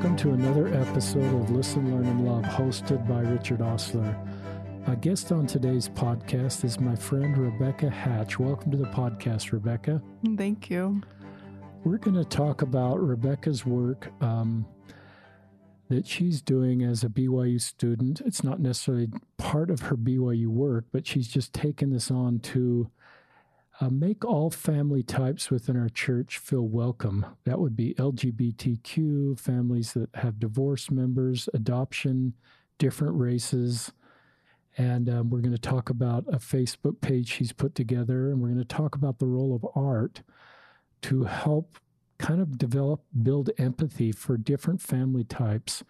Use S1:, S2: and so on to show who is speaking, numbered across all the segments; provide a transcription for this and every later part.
S1: Welcome to another episode of Listen, Learn, and Love, hosted by Richard Ostler. A guest on today's podcast is my friend Rebecca Hatch. Welcome to the podcast, Rebecca.
S2: Thank you.
S1: We're going to talk about Rebecca's work um, that she's doing as a BYU student. It's not necessarily part of her BYU work, but she's just taken this on to uh, make all family types within our church feel welcome. That would be LGBTQ, families that have divorced members, adoption, different races. And um, we're going to talk about a Facebook page she's put together, and we're going to talk about the role of art to help kind of develop, build empathy for different family types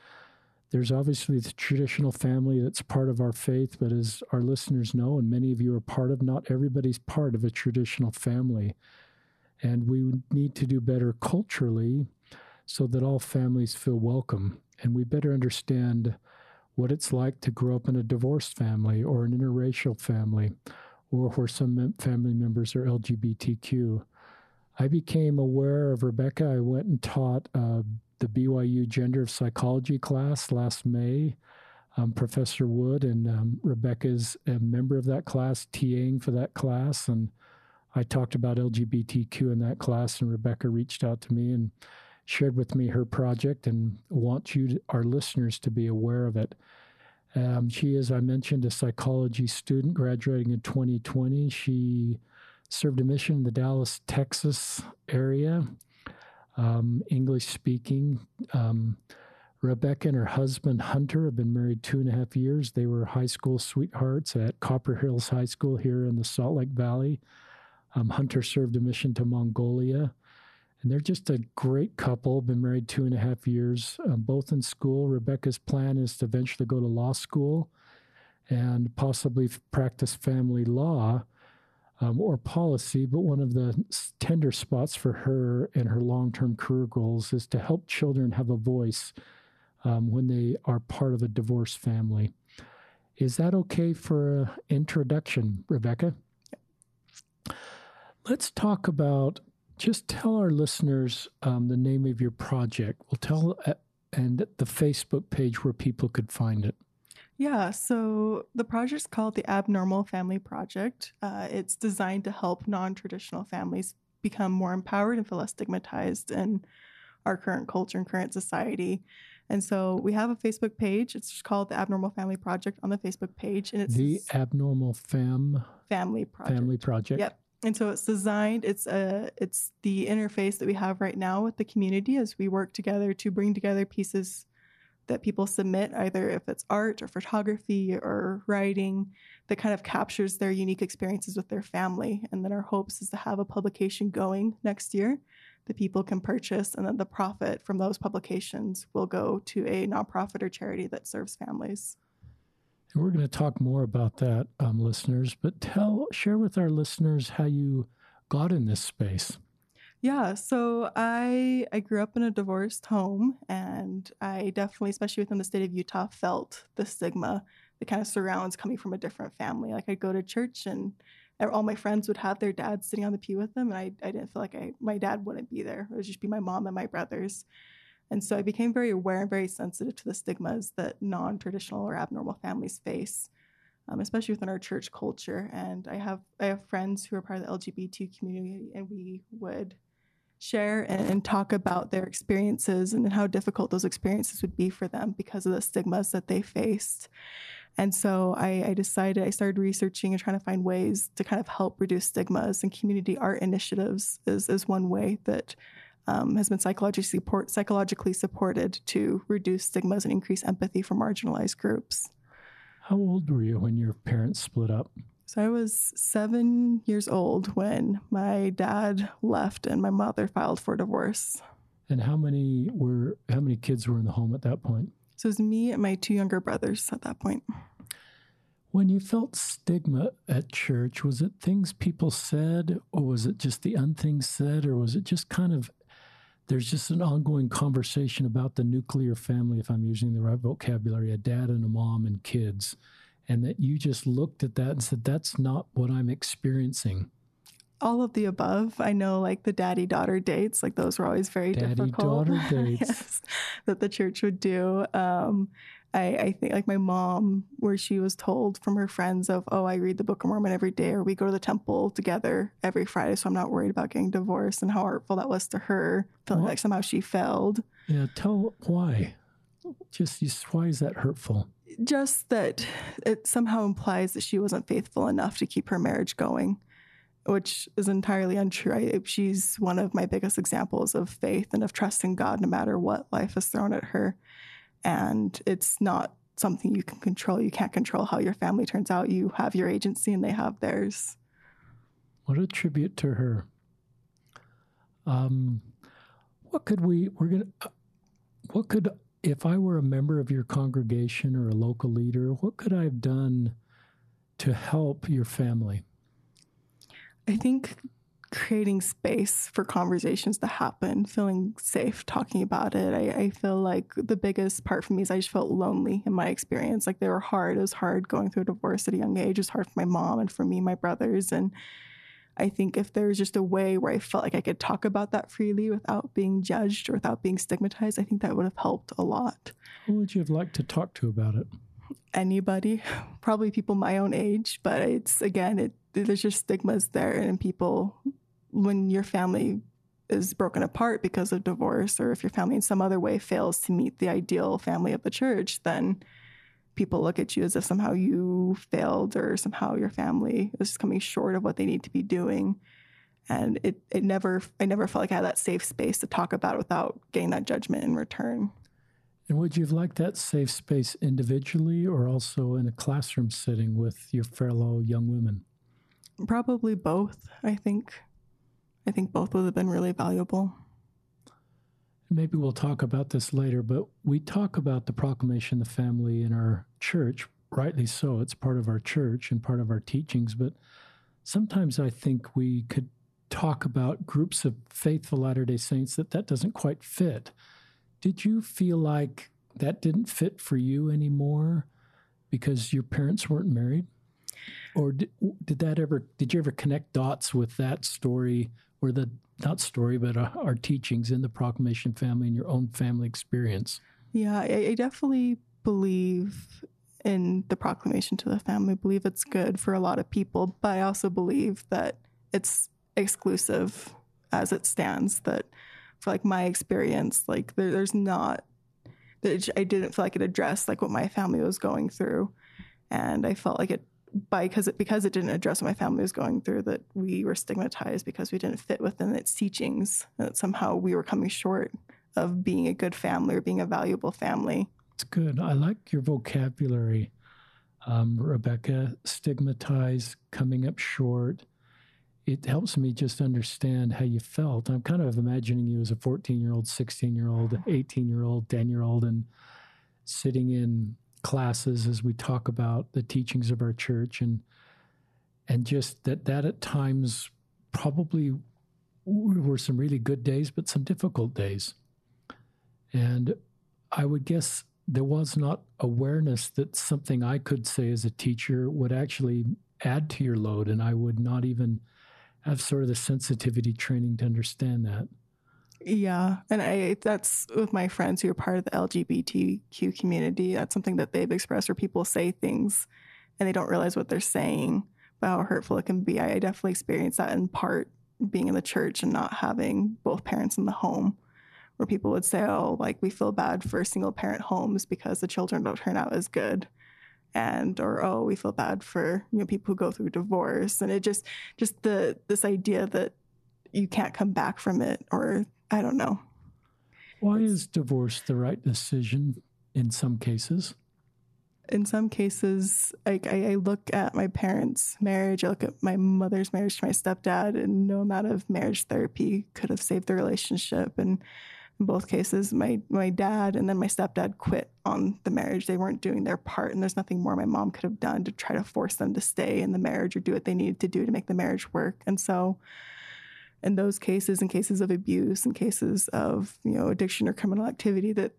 S1: there's obviously the traditional family that's part of our faith, but as our listeners know, and many of you are part of, not everybody's part of a traditional family. And we need to do better culturally so that all families feel welcome. And we better understand what it's like to grow up in a divorced family or an interracial family or where some family members are LGBTQ. I became aware of Rebecca. I went and taught uh, the BYU Gender of Psychology class last May. Um, Professor Wood and um, is a member of that class, TAing for that class. And I talked about LGBTQ in that class, and Rebecca reached out to me and shared with me her project and wants you, to, our listeners, to be aware of it. Um, she is, I mentioned, a psychology student graduating in 2020. She served a mission in the Dallas, Texas area um, English speaking. Um, Rebecca and her husband Hunter have been married two and a half years. They were high school sweethearts at Copper Hills High School here in the Salt Lake Valley. Um, Hunter served a mission to Mongolia. And they're just a great couple, been married two and a half years, um, both in school. Rebecca's plan is to eventually go to law school and possibly practice family law um, or policy, but one of the tender spots for her and her long term career goals is to help children have a voice um, when they are part of a divorced family. Is that okay for an introduction, Rebecca? Let's talk about just tell our listeners um, the name of your project. We'll tell uh, and the Facebook page where people could find it.
S2: Yeah, so the project's called the Abnormal Family Project. Uh, it's designed to help non traditional families become more empowered and feel less stigmatized in our current culture and current society. And so we have a Facebook page. It's called the Abnormal Family Project on the Facebook page, and it's
S1: the Abnormal Fam
S2: Family Project.
S1: Family Project.
S2: Yep. And so it's designed. It's a. It's the interface that we have right now with the community as we work together to bring together pieces that people submit, either if it's art or photography or writing, that kind of captures their unique experiences with their family. And then our hopes is to have a publication going next year that people can purchase, and then the profit from those publications will go to a nonprofit or charity that serves families.
S1: And we're going to talk more about that, um, listeners. But tell, share with our listeners how you got in this space.
S2: Yeah, so I I grew up in a divorced home and I definitely especially within the state of Utah felt the stigma that kind of surrounds coming from a different family. Like I'd go to church and all my friends would have their dads sitting on the pew with them and I I didn't feel like I my dad wouldn't be there. It would just be my mom and my brothers. And so I became very aware and very sensitive to the stigmas that non-traditional or abnormal families face. Um, especially within our church culture. And I have I have friends who are part of the LGBT community, and we would share and, talk about their experiences and how difficult those experiences would be for them because of the stigmas that they faced. And so I, I, decided, I started researching and trying to find ways to kind of help reduce stigmas, and community art initiatives is, is one way that um, has been psychologically, support, psychologically supported to reduce stigmas and increase empathy for marginalized groups.
S1: How old were you when your parents split up?
S2: So I was seven years old when my dad left and my mother filed for divorce.
S1: And how many were how many kids were in the home at that point?
S2: So it was me and my two younger brothers at that point.
S1: When you felt stigma at church, was it things people said, or was it just the unthings said, or was it just kind of there's just an ongoing conversation about the nuclear family, if I'm using the right vocabulary, a dad and a mom and kids and that you just looked at that and said, that's not what I'm experiencing?
S2: all of the above. I know like the daddy daughter dates, like those were always very
S1: Daddy
S2: difficult.
S1: Daddy daughter dates.
S2: yes, that the church would do. Um, I, I think like my mom, where she was told from her friends of, oh, I read the Book of Mormon every day, or we go to the temple together every Friday, so I'm not worried about getting divorced, and how hurtful that was to her, feeling
S1: Well-
S2: like somehow she failed.
S1: Yeah, tell why. Just, just why is that hurtful?
S2: Just that it somehow implies that she wasn't faithful enough to keep her marriage going, which is entirely untrue. I, she's one of my biggest examples of faith and of trusting God no matter what life has thrown at her. And it's not something you can control. You can't control how your family turns out. You have your agency and they have theirs.
S1: What a tribute to her. Um, what could we? We're gonna. uh, What could if I were a member of your congregation or a local leader? What could I have done to help your family?
S2: I think creating space for conversations to happen, feeling safe talking about it. I, I feel like the biggest part for me is I just felt lonely in my experience. Like they were hard. It was hard going through a divorce at a young age. It was hard for my mom and for me, my brothers. And I think if there was just a way where I felt like I could talk about that freely without being judged or without being stigmatized, I think that would have helped a lot.
S1: Who would you have liked to talk to about it?
S2: Anybody, probably people my own age, but it's again, it there's just stigmas there, and people when your family is broken apart because of divorce, or if your family in some other way fails to meet the ideal family of the church, then people look at you as if somehow you failed or somehow your family is coming short of what they need to be doing. And it, it never, I never felt like I had that safe space to talk about it without getting that judgment in return.
S1: And would you have liked that safe space individually or also in a classroom setting with your fellow young women?
S2: Probably both, I think. I think both would have been really valuable.
S1: Maybe we'll talk about this later, but we talk about the proclamation of the family in our church, rightly so. It's part of our church and part of our teachings, but sometimes I think we could talk about groups of faithful Latter day Saints that that doesn't quite fit. Did you feel like that didn't fit for you anymore because your parents weren't married? Or did, did that ever, did you ever connect dots with that story or the not story, but uh, our teachings in the Proclamation family and your own family experience.
S2: Yeah, I, I definitely believe in the proclamation to the family. Believe it's good for a lot of people, but I also believe that it's exclusive as it stands. That for like my experience, like there, there's not that I didn't feel like it addressed like what my family was going through, and I felt like it by because it because it didn't address what my family was going through that we were stigmatized because we didn't fit within its teachings that somehow we were coming short of being a good family or being a valuable family
S1: It's good. I like your vocabulary, um, Rebecca. Stigmatized, coming up short. It helps me just understand how you felt. I'm kind of imagining you as a 14 year old, 16 year old, 18 year old, 10 year old, and sitting in classes as we talk about the teachings of our church and and just that that at times probably were some really good days but some difficult days and i would guess there was not awareness that something i could say as a teacher would actually add to your load and i would not even have sort of the sensitivity training to understand that.
S2: Yeah and i that's with my friends who are part of the lgbtq community that's something that they've expressed where people say things and they don't realize what they're saying but how hurtful it can be. I definitely experienced that in part being in the church and not having both parents in the home where people would say oh like we feel bad for single parent homes because the children don't turn out as good and or oh we feel bad for you know people who go through divorce and it just just the this idea that you can't come back from it or I don't know.
S1: why is divorce the right decision in some cases
S2: In some cases, like I, I look at my parents' marriage, I look at my mother's marriage to my stepdad, and no amount of marriage therapy could have saved the relationship. And in both cases, my my dad and then my stepdad quit on the marriage. They weren't doing their part, and there's nothing more my mom could have done to try to force them to stay in the marriage or do what they needed to do to make the marriage work. And so in those cases, in cases of abuse, in cases of you know addiction or criminal activity, that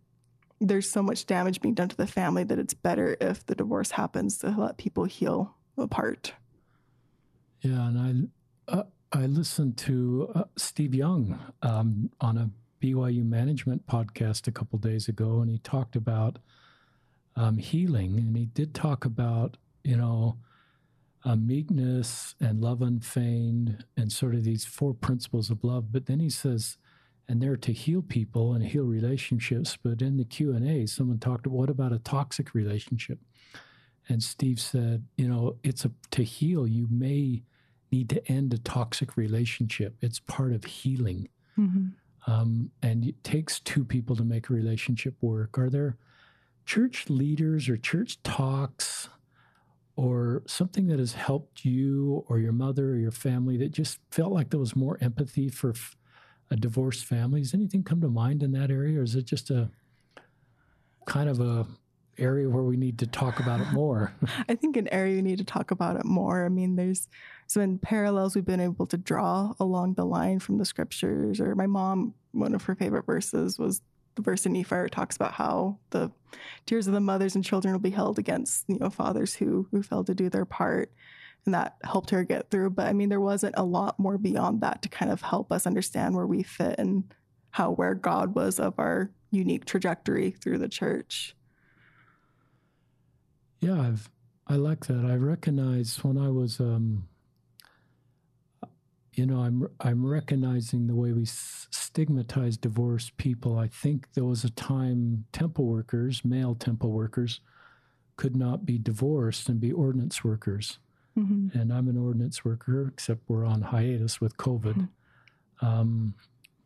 S2: there's so much damage being done to the family that it's better if the divorce happens to let people heal apart.
S1: Yeah, and I, uh, I listened to uh, Steve Young um, on a BYU management podcast a couple days ago, and he talked about um, healing, and he did talk about you know uh, meekness and love unfeigned, and sort of these four principles of love. But then he says, and they're to heal people and heal relationships. But in the Q and A, someone talked, what about a toxic relationship? And Steve said, you know, it's a to heal. You may need to end a toxic relationship. It's part of healing. Mm-hmm. Um, and it takes two people to make a relationship work. Are there church leaders or church talks or something that has helped you or your mother or your family that just felt like there was more empathy for f- a divorced family? Does anything come to mind in that area? Or is it just a kind of a area where we need to talk about it more?
S2: I think an area we need to talk about it more. I mean, there's some parallels we've been able to draw along the line from the scriptures. Or my mom, one of her favorite verses was the verse in Nephi talks about how the tears of the mothers and children will be held against you know fathers who who failed to do their part, and that helped her get through. But I mean, there wasn't a lot more beyond that to kind of help us understand where we fit and how where God was of our unique trajectory through the church.
S1: Yeah, I've I like that. I recognize when I was um, you know, I'm I'm recognizing the way we stigmatize divorced people. I think there was a time temple workers, male temple workers, could not be divorced and be ordinance workers. Mm-hmm. And I'm an ordinance worker, except we're on hiatus with COVID. Mm-hmm. Um,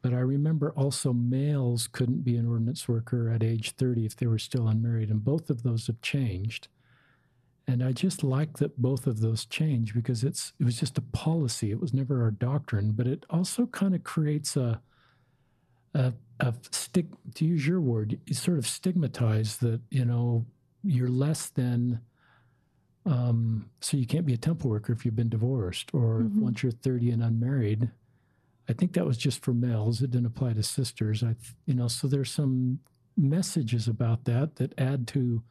S1: but I remember also males couldn't be an ordinance worker at age 30 if they were still unmarried, and both of those have changed. And I just like that both of those change because it's it was just a policy. It was never our doctrine, but it also kind of creates a a, a stick to use your word, you sort of stigmatize that, you know, you're less than um, so you can't be a temple worker if you've been divorced or mm-hmm. once you're 30 and unmarried. I think that was just for males. It didn't apply to sisters. I, you know, so there's some messages about that that add to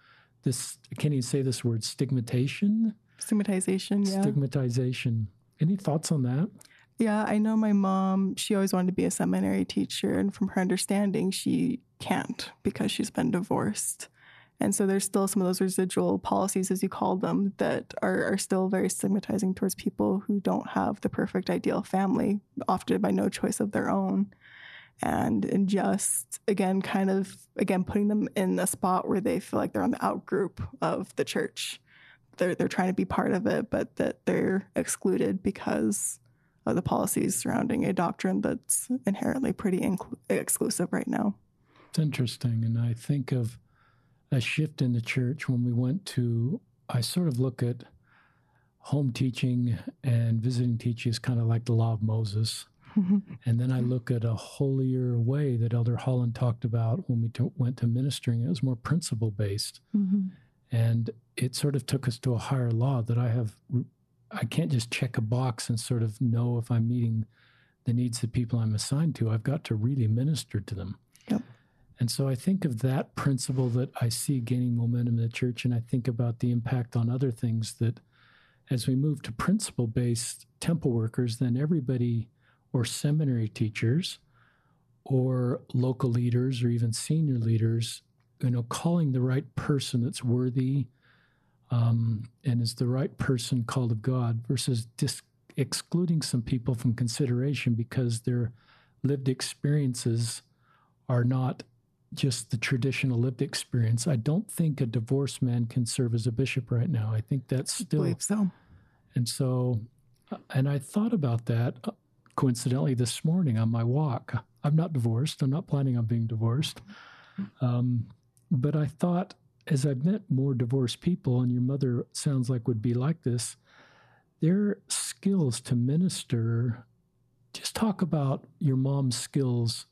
S1: this can't even say this word stigmatization.
S2: Stigmatization, yeah.
S1: Stigmatization. Any thoughts on that?
S2: Yeah, I know my mom, she always wanted to be a seminary teacher. And from her understanding, she can't because she's been divorced. And so there's still some of those residual policies, as you call them, that are, are still very stigmatizing towards people who don't have the perfect ideal family, often by no choice of their own and and just again kind of again putting them in a spot where they feel like they're on the out group of the church. They're they're trying to be part of it but that they're excluded because of the policies surrounding a doctrine that's inherently pretty exclusive right now.
S1: It's interesting and i think of a shift in the church when we went to i sort of look at home teaching and visiting teaching as kind of like the law of moses and then I look at a holier way that Elder Holland talked about when we t- went to ministering. It was more principle based. Mm-hmm. And it sort of took us to a higher law that I have, I can't just check a box and sort of know if I'm meeting the needs of people I'm assigned to. I've got to really minister to them. Yep. And so I think of that principle that I see gaining momentum in the church, and I think about the impact on other things that as we move to principle based temple workers, then everybody or seminary teachers or local leaders or even senior leaders, you know, calling the right person that's worthy um, and is the right person called of God versus dis- excluding some people from consideration because their lived experiences are not just the traditional lived experience. I don't think a divorced man can serve as a bishop right now. I think that's still. I
S2: believe so.
S1: And so, uh, and I thought about that uh, coincidentally this morning on my walk. I'm not divorced. I'm not planning on being divorced. Um, but I thought, as I've met more divorced people, and your mother sounds like would be like this, their skills to minister. Just talk about your mom's skills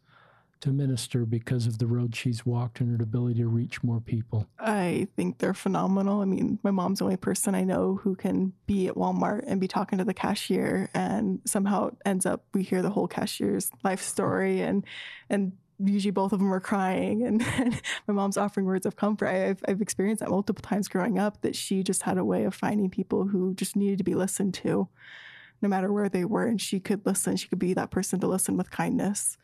S1: to minister because of the road she's walked and her ability to reach more people?
S2: I think they're phenomenal. I mean, my mom's the only person I know who can be at Walmart and be talking to the cashier and somehow ends up we hear the whole cashier's life story and and usually both of them are crying and, and, my mom's offering words of comfort. I've, I've experienced that multiple times growing up that she just had a way of finding people who just needed to be listened to no matter where they were. And she could listen, she could be that person to listen with kindness.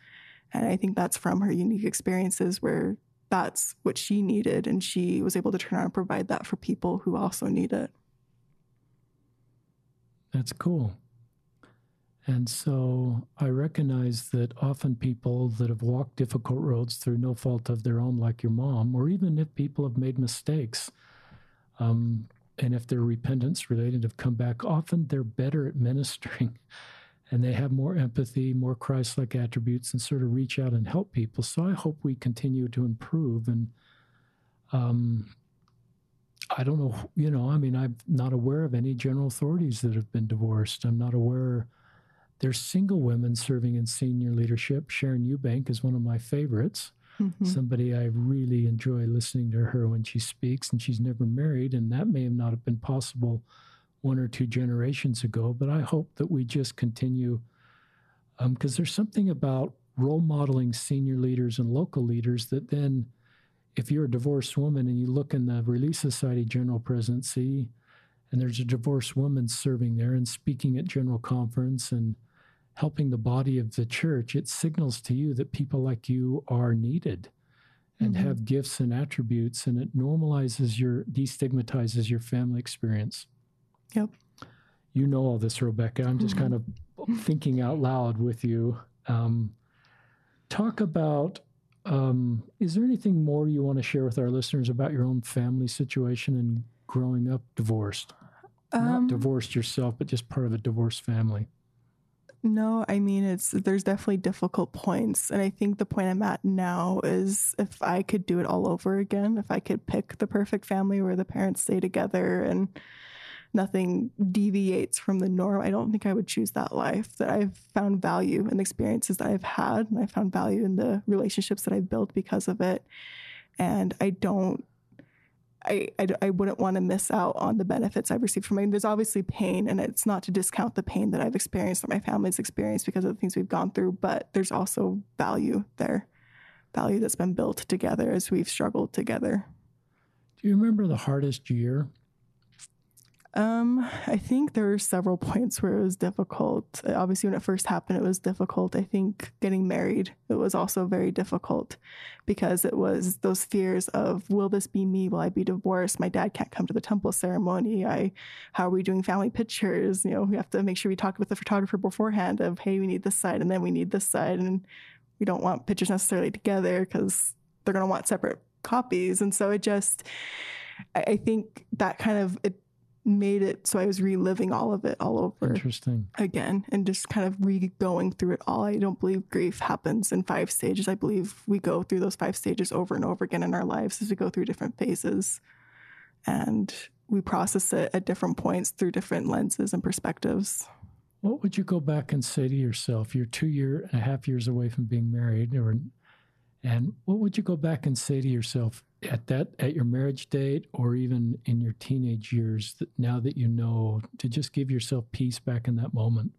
S2: And I think that's from her unique experiences where that's what she needed. And she was able to turn around and provide that for people who also need it.
S1: That's cool. And so I recognize that often people that have walked difficult roads through no fault of their own, like your mom, or even if people have made mistakes, um, and if they're repentance related, have come back, often they're better at ministering and they have more empathy, more Christ like attributes, and sort of reach out and help people. So I hope we continue to improve. And um, I don't know, you know, I mean, I'm not aware of any general authorities that have been divorced. I'm not aware. There's single women serving in senior leadership. Sharon Eubank is one of my favorites. Mm-hmm. Somebody I really enjoy listening to her when she speaks, and she's never married, and that may have not have been possible one or two generations ago. But I hope that we just continue because um, there's something about role modeling senior leaders and local leaders that then if you're a divorced woman and you look in the Relief Society General Presidency, and there's a divorced woman serving there and speaking at General Conference and helping the body of the church, it signals to you that people like you are needed and mm-hmm. have gifts and attributes, and it normalizes your, destigmatizes your family experience.
S2: Yep.
S1: You know all this, Rebecca. I'm just mm-hmm. kind of thinking out loud with you. Um, talk about um, is there anything more you want to share with our listeners about your own family situation and growing up divorced? Um, Not divorced yourself, but just part of a divorced family.
S2: No, I mean it's there's definitely difficult points, and I think the point I'm at now is if I could do it all over again, if I could pick the perfect family where the parents stay together and nothing deviates from the norm, I don't think I would choose that life. That I've found value in the experiences that I've had, and I found value in the relationships that I've built because of it. And I don't, I, I, I wouldn't want to miss out on the benefits I've received from it. There's obviously pain, and it's not to discount the pain that I've experienced or my family's experienced because of the things we've gone through, but there's also value there, value that's been built together as we've struggled together.
S1: Do you remember the hardest year
S2: um, I think there were several points where it was difficult. Obviously, when it first happened, it was difficult. I think getting married, it was also very difficult because it was those fears of, will this be me? Will I be divorced? My dad can't come to the temple ceremony. I, how are we doing family pictures? You know, we have to make sure we talk with the photographer beforehand of, hey, we need this side and then we need this side. And we don't want pictures necessarily together because they're going to want separate copies. And so it just, I think that kind of, it, made it so I was reliving all of it all over.
S1: Interesting.
S2: Again, and just kind of re going through it all. I don't believe grief happens in five stages. I believe we go through those five stages over and over again in our lives as we go through different phases. And we process it at different points through different lenses and perspectives.
S1: What would you go back and say to yourself? You're two year and a half years away from being married, or and what would you go back and say to yourself at that at your marriage date or even in your teenage years that now that you know to just give yourself peace back in that moment?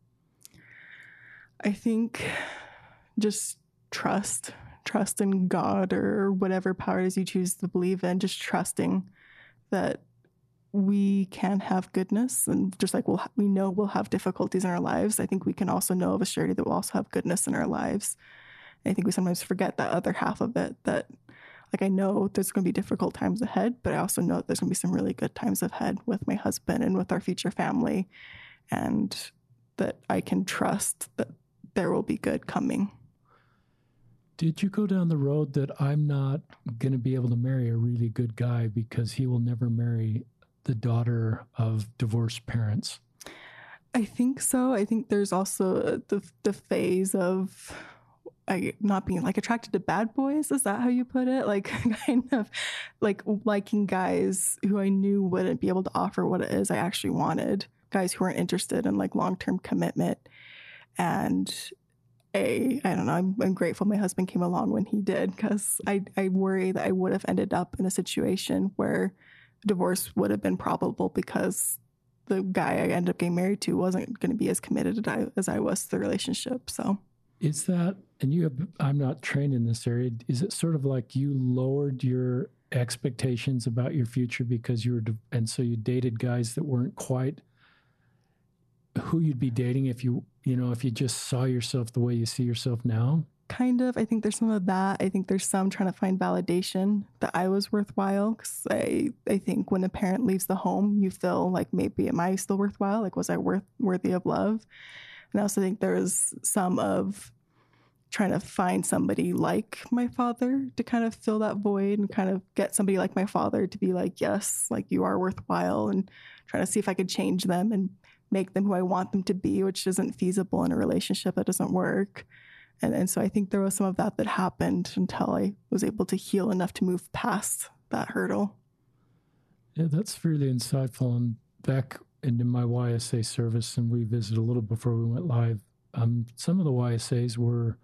S2: I think just trust, trust in God or whatever powers you choose to believe in, just trusting that we can have goodness and just like we'll we know we'll have difficulties in our lives i think we can also know of a surety that we'll also have goodness in our lives I think we sometimes forget that other half of it that like I know there's going to be difficult times ahead, but I also know there's going to be some really good times ahead with my husband and with our future family and that I can trust that there will be good coming.
S1: Did you go down the road that I'm not going to be able to marry a really good guy because he will never marry the daughter of divorced parents?
S2: I think so. I think there's also the the phase of I, not being like attracted to bad boys. Is that how you put it? Like kind of like liking guys who I knew wouldn't be able to offer what it is I actually wanted. Guys who weren't interested in like long term commitment. And a I don't know. I'm, I'm grateful my husband came along when he did because I I worry that I would have ended up in a situation where divorce would have been probable because the guy I ended up getting married to wasn't going to be as committed as I was to the relationship. So
S1: is that, and you have, I'm not trained in this area, is it sort of like you lowered your expectations about your future because you were, and so you dated guys that weren't quite who you'd be dating if you you know if you just saw yourself the way you see yourself now?
S2: kind of. I think there's some of that. I think there's some trying to find validation that I was worthwhile. Because I, I think when a parent leaves the home, you feel like maybe am I still worthwhile? Like was I worth worthy of love? And I also think there's some of trying to find somebody like my father to kind of fill that void and kind of get somebody like my father to be like, yes, like you are worthwhile, and trying to see if I could change them and make them who I want them to be, which isn't feasible in a relationship that doesn't work. And, and so I think there was some of that that happened until I was able to heal enough to move past that hurdle.
S1: Yeah, that's really insightful. And back into my YSA service, and we visited a little before we went live. Um, some of the YSAs were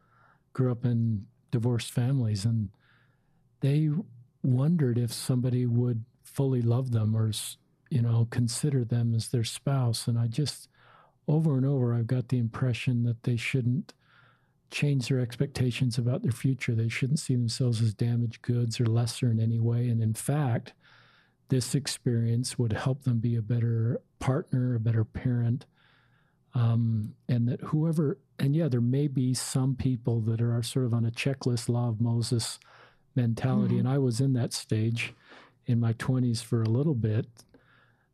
S1: grew up in divorced families, and they wondered if somebody would fully love them or you know consider them as their spouse. And I just over and over, I've got the impression that they shouldn't change their expectations about their future. They shouldn't see themselves as damaged goods or lesser in any way. And in fact, this experience would help them be a better partner, a better parent. Um, and that whoever, and yeah, there may be some people that are sort of on a checklist law of Moses mentality. Mm-hmm. And I was in that stage in my 20s for a little bit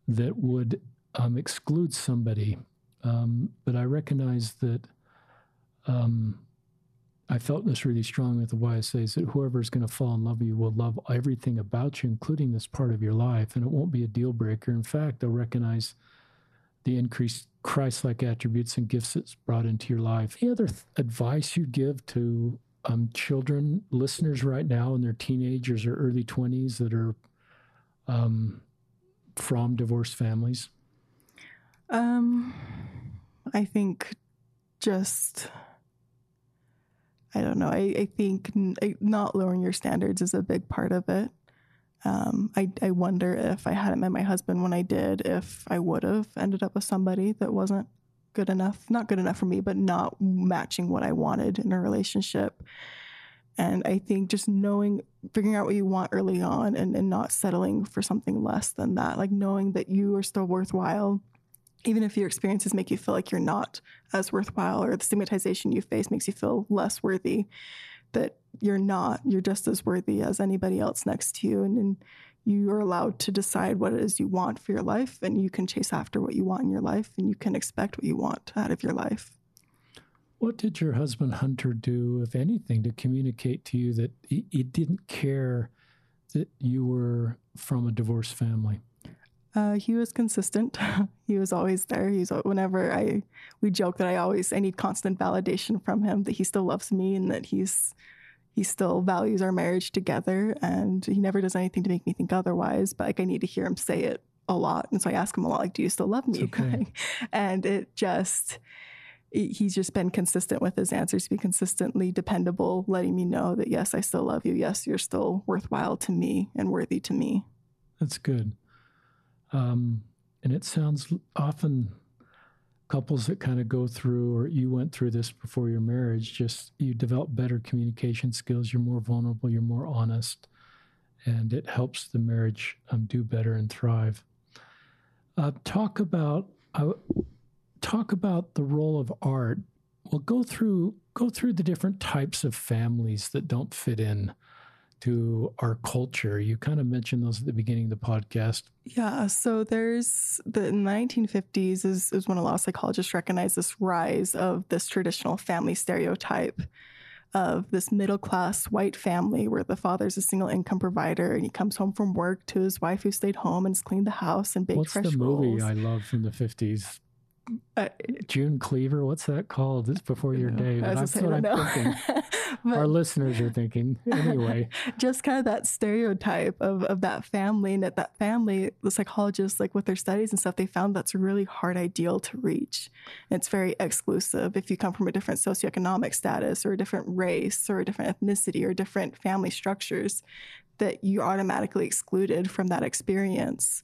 S1: that would um, exclude somebody. Um, but I recognize that um, I felt this really strongly with the YSAs that whoever is going to fall in love with you will love everything about you, including this part of your life, and it won't be a deal breaker. In fact, they'll recognize the increased Christ like attributes and gifts that's brought into your life. Any other th- advice you'd give to um, children, listeners right now in their teenagers or early 20s that are um, from divorced families?
S2: Um, I think just I don't know. I, I think not lowering your standards is a big part of it. Um, I, I wonder if I hadn't met my husband when I did, if I would have ended up with somebody that wasn't good enough, not good enough for me, but not matching what I wanted in a relationship. And I think just knowing, figuring out what you want early on and, and not settling for something less than that, like knowing that you are still worthwhile even if your experiences make you feel like you're not as worthwhile or the stigmatization you face makes you feel less worthy, that you're not, you're just as worthy as anybody else next to you. And, and you are allowed to decide what it is you want for your life, and you can chase after what you want in your life, and you can expect what you want out of your life.
S1: What did your husband Hunter do, if anything, to communicate to you that he, he didn't care that you were from a divorced family?
S2: Uh, he was consistent. he was always there. He's whenever I we joke that I always I need constant validation from him that he still loves me and that he's he still values our marriage together and he never does anything to make me think otherwise. But like I need to hear him say it a lot, and so I ask him a lot like, "Do you still love me?" Okay. and it just he's just been consistent with his answers, be consistently dependable, letting me know that yes, I still love you. Yes, you're still worthwhile to me and worthy to me.
S1: That's good. Um, and it sounds often couples that kind of go through, or you went through this before your marriage, just you develop better communication skills. You're more vulnerable, you're more honest, and it helps the marriage um, do better and thrive. Uh, talk about uh, talk about the role of art. Well, go through go through the different types of families that don't fit in to our culture. You kind of mentioned those at the beginning of the podcast.
S2: Yeah. So there's the 1950s is, is when a lot of psychologists recognize this rise of this traditional family stereotype of this middle class white family where the father's a single income provider and he comes home from work to his wife who stayed home and has cleaned the house and baked
S1: What's
S2: fresh
S1: the movie
S2: rolls.
S1: I love from the 50s? Uh, June Cleaver, what's that called? It's before your day. That's what I'm know. thinking. Our listeners are thinking. Anyway.
S2: Just kind of that stereotype of, of that family and that that family, the psychologists, like with their studies and stuff, they found that's a really hard ideal to reach. And it's very exclusive. If you come from a different socioeconomic status or a different race or a different ethnicity or different family structures, that you're automatically excluded from that experience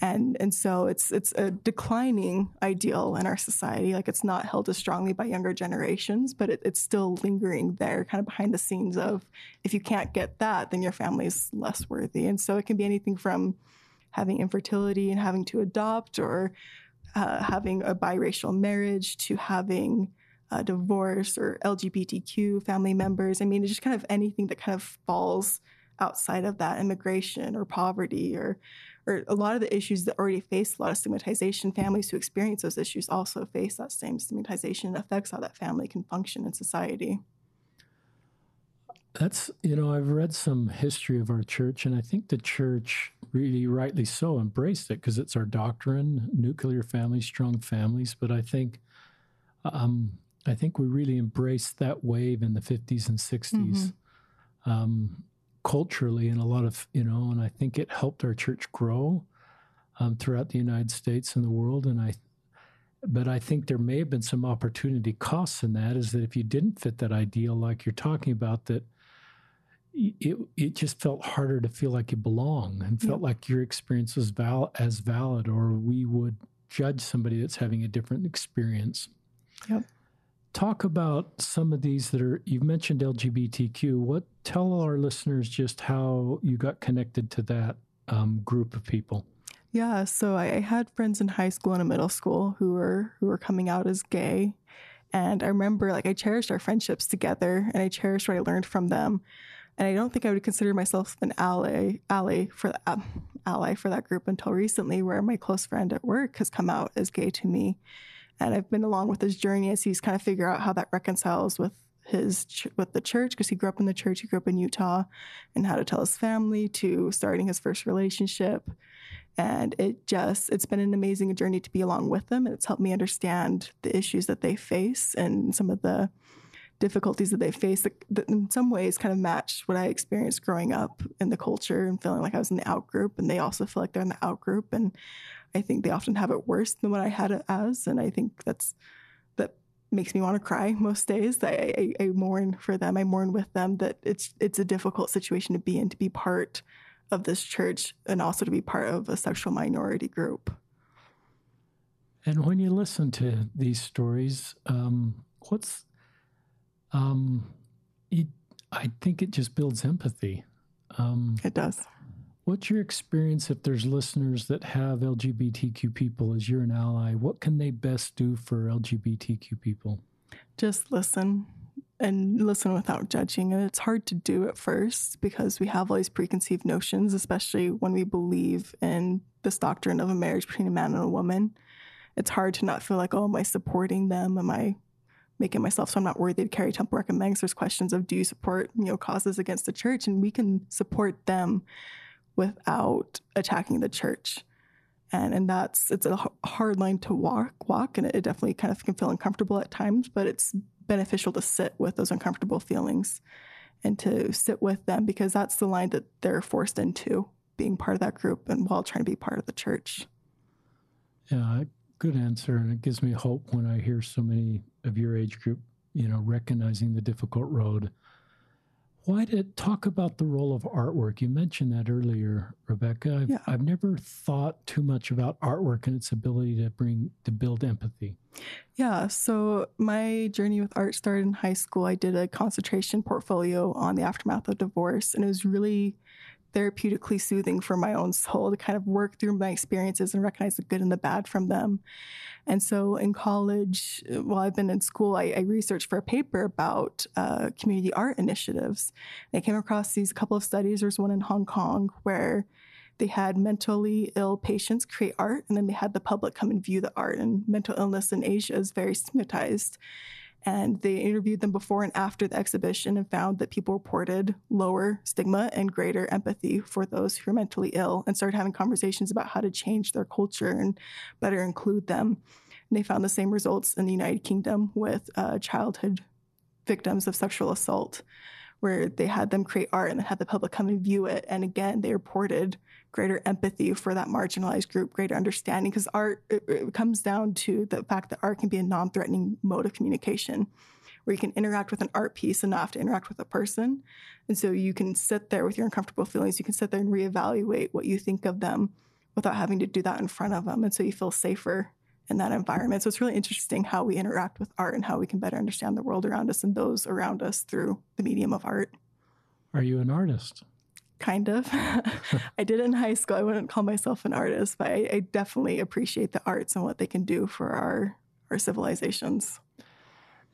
S2: and and so it's it's a declining ideal in our society like it's not held as strongly by younger generations but it, it's still lingering there kind of behind the scenes of if you can't get that then your family's less worthy and so it can be anything from having infertility and having to adopt or uh, having a biracial marriage to having a divorce or LGBTQ family members. I mean, it's just kind of anything that kind of falls outside of that immigration or poverty or or a lot of the issues that already face a lot of stigmatization families who experience those issues also face that same stigmatization. And affects how that family can function in society.
S1: That's you know i've read some history of our church and i think the church really rightly so embraced it because it's our doctrine nuclear families strong families. But i think um, i think we really embraced that wave in the 50s and 60s mm-hmm. um, culturally and a lot of you know and i think it helped our church grow um, throughout the united states and the world. And i but i think there may have been some opportunity costs in that is that if you didn't fit that ideal like you're talking about that it, it just felt harder to feel like you belong and felt yeah. like your experience was val- as valid or we would judge somebody that's having a different experience.
S2: Yep
S1: talk about some of these that are you've mentioned lgbtq what tell our listeners just how you got connected to that um, group of people.
S2: Yeah so I, had friends in high school and in middle school who were who were coming out as gay. And i remember like i cherished our friendships together and i cherished what i learned from them. And i don't think i would consider myself an ally ally for that um, ally for that group until recently where my close friend at work has come out as gay to me and I've been along with his journey as he's kind of figure out how that reconciles with his ch- with the church because he grew up in the church. He grew up in Utah, and how to tell his family to starting his first relationship. And it just it's been an amazing journey to be along with them, and it's helped me understand the issues that they face and some of the difficulties that they face that, that in some ways kind of match what I experienced growing up in the culture and feeling like I was in the out group, and they also feel like they're in the out group, and I think they often have it worse than what I had it as, and I think that's that makes me want to cry most days. I, I, I mourn for them. I mourn with them that it's it's a difficult situation to be in to be part of this church and also to be part of a sexual minority group.
S1: And when you listen to these stories, um, what's um, it, I think it just builds empathy.
S2: Um, it does.
S1: What's your experience if there's listeners that have LGBTQ people as you're an ally? What can they best do for LGBTQ people?
S2: Just listen and listen without judging. And it's hard to do at first because we have all these preconceived notions, especially when we believe in this doctrine of a marriage between a man and a woman. It's hard to not feel like, oh, am I supporting them? Am I making myself so I'm not worthy to carry temple recommends? There's questions of do you support, you know, causes against the church? And we can support them without attacking the church. And, and that's it's a hard line to walk walk and it definitely kind of can feel uncomfortable at times but it's beneficial to sit with those uncomfortable feelings and to sit with them because that's the line that they're forced into being part of that group and while trying to be part of the church
S1: yeah good answer and it gives me hope when i hear so many of your age group you know recognizing the difficult road why did talk about the role of artwork? You mentioned that earlier, Rebecca. I've,
S2: yeah.
S1: I've never thought too much about artwork and its ability to bring to build empathy.
S2: Yeah, so my journey with art started in high school. I did a concentration portfolio on the aftermath of divorce, and it was really therapeutically soothing for my own soul to kind of work through my experiences and recognize the good and the bad from them. And so in college, while I've been in school, I, I researched for a paper about uh, community art initiatives. And I came across these couple of studies. There's one in Hong Kong where they had mentally ill patients create art, and then they had the public come and view the art. And mental illness in Asia is very stigmatized. And they interviewed them before and after the exhibition and found that people reported lower stigma and greater empathy for those who are mentally ill and started having conversations about how to change their culture and better include them. And they found the same results in the United Kingdom with uh, childhood victims of sexual assault, where they had them create art and then had the public come and view it. And again, they reported greater empathy for that marginalized group, greater understanding, because art it, it comes down to the fact that art can be a non-threatening mode of communication where you can interact with an art piece enough to interact with a person. And so you can sit there with your uncomfortable feelings. You can sit there and reevaluate what you think of them without having to do that in front of them. And so you feel safer in that environment. So it's really interesting how we interact with art and how we can better understand the world around us and those around us through the medium of art.
S1: Are you an artist?
S2: Kind of. I did in high school. I wouldn't call myself an artist, but I, I, definitely appreciate the arts and what they can do for our our civilizations.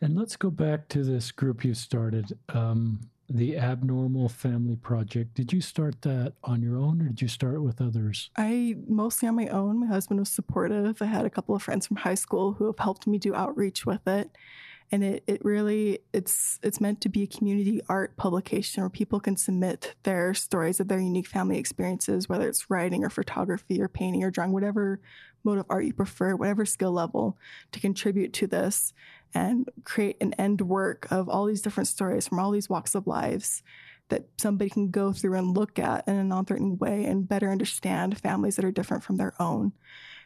S1: And let's go back to this group you started, um, the Abnormal Family Project. Did you start that on your own, or did you start with others?
S2: I mostly on my own. My husband was supportive. I had a couple of friends from high school who have helped me do outreach with it and it, it really it's it's meant to be a community art publication where people can submit their stories of their unique family experiences whether it's writing or photography or painting or drawing whatever mode of art you prefer whatever skill level to contribute to this and create an end work of all these different stories from all these walks of lives that somebody can go through and look at in a non-threatening way and better understand families that are different from their own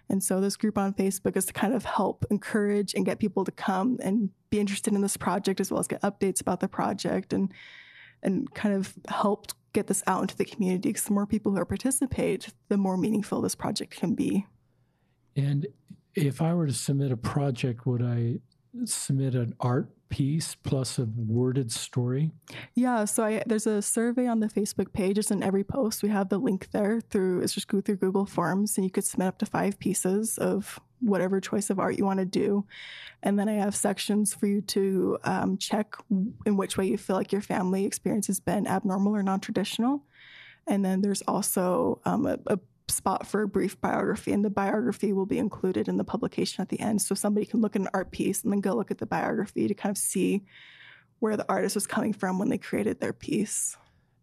S2: and so this group on Facebook is to kind of help encourage and get people to come and be interested in this project as well as get updates about the project and and kind of help get this out into the community because the more people who participate, the more meaningful this project can be.
S1: And if I were to submit a project, would I submit an art piece plus a worded story?
S2: Yeah, so I, there's a survey on the Facebook page. It's in every post. We have the link there through it's just go through Google Forms, and you could submit up to five pieces of whatever choice of art you want to do. And then I have sections for you to um, check in which way you feel like your family experience has been abnormal or non traditional. And then there's also um, a, a spot for a brief biography, and the biography will be included in the publication at the end. So somebody can look at an art piece and then go look at the biography to kind of see where the artist was coming from when they created their piece.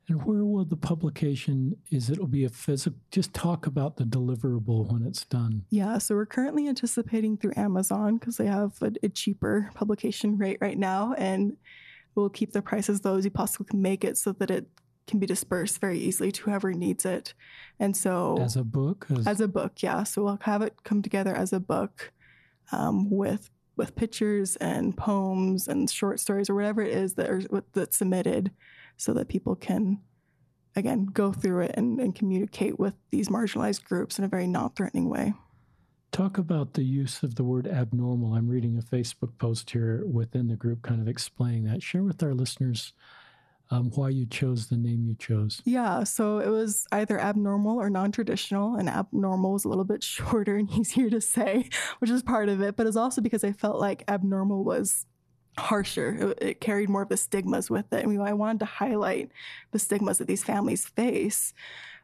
S1: And where will the publication is it'll be a physical just talk about the deliverable when it's done.
S2: Yeah, so we're currently anticipating through Amazon because they have a, a, cheaper publication rate right now and we'll keep the price as low as you possibly can make it so that it can be dispersed very easily to whoever needs it. And so,
S1: as a book,
S2: as, as a book, yeah. So we'll have it come together as a book um, with with pictures and poems and short stories or whatever it is that are that's submitted, so that people can again go through it and, and communicate with these marginalized groups in a very non-threatening way.
S1: Talk about the use of the word abnormal. I'm reading a Facebook post here within the group, kind of explaining that. Share with our listeners um, why you chose the name you chose.
S2: Yeah, so it was either abnormal or non traditional, and abnormal was a little bit shorter and easier to say, which is part of it. But it's also because I felt like abnormal was harsher. It, it, carried more of the stigmas with it. I mean, I wanted to highlight the stigmas that these families face,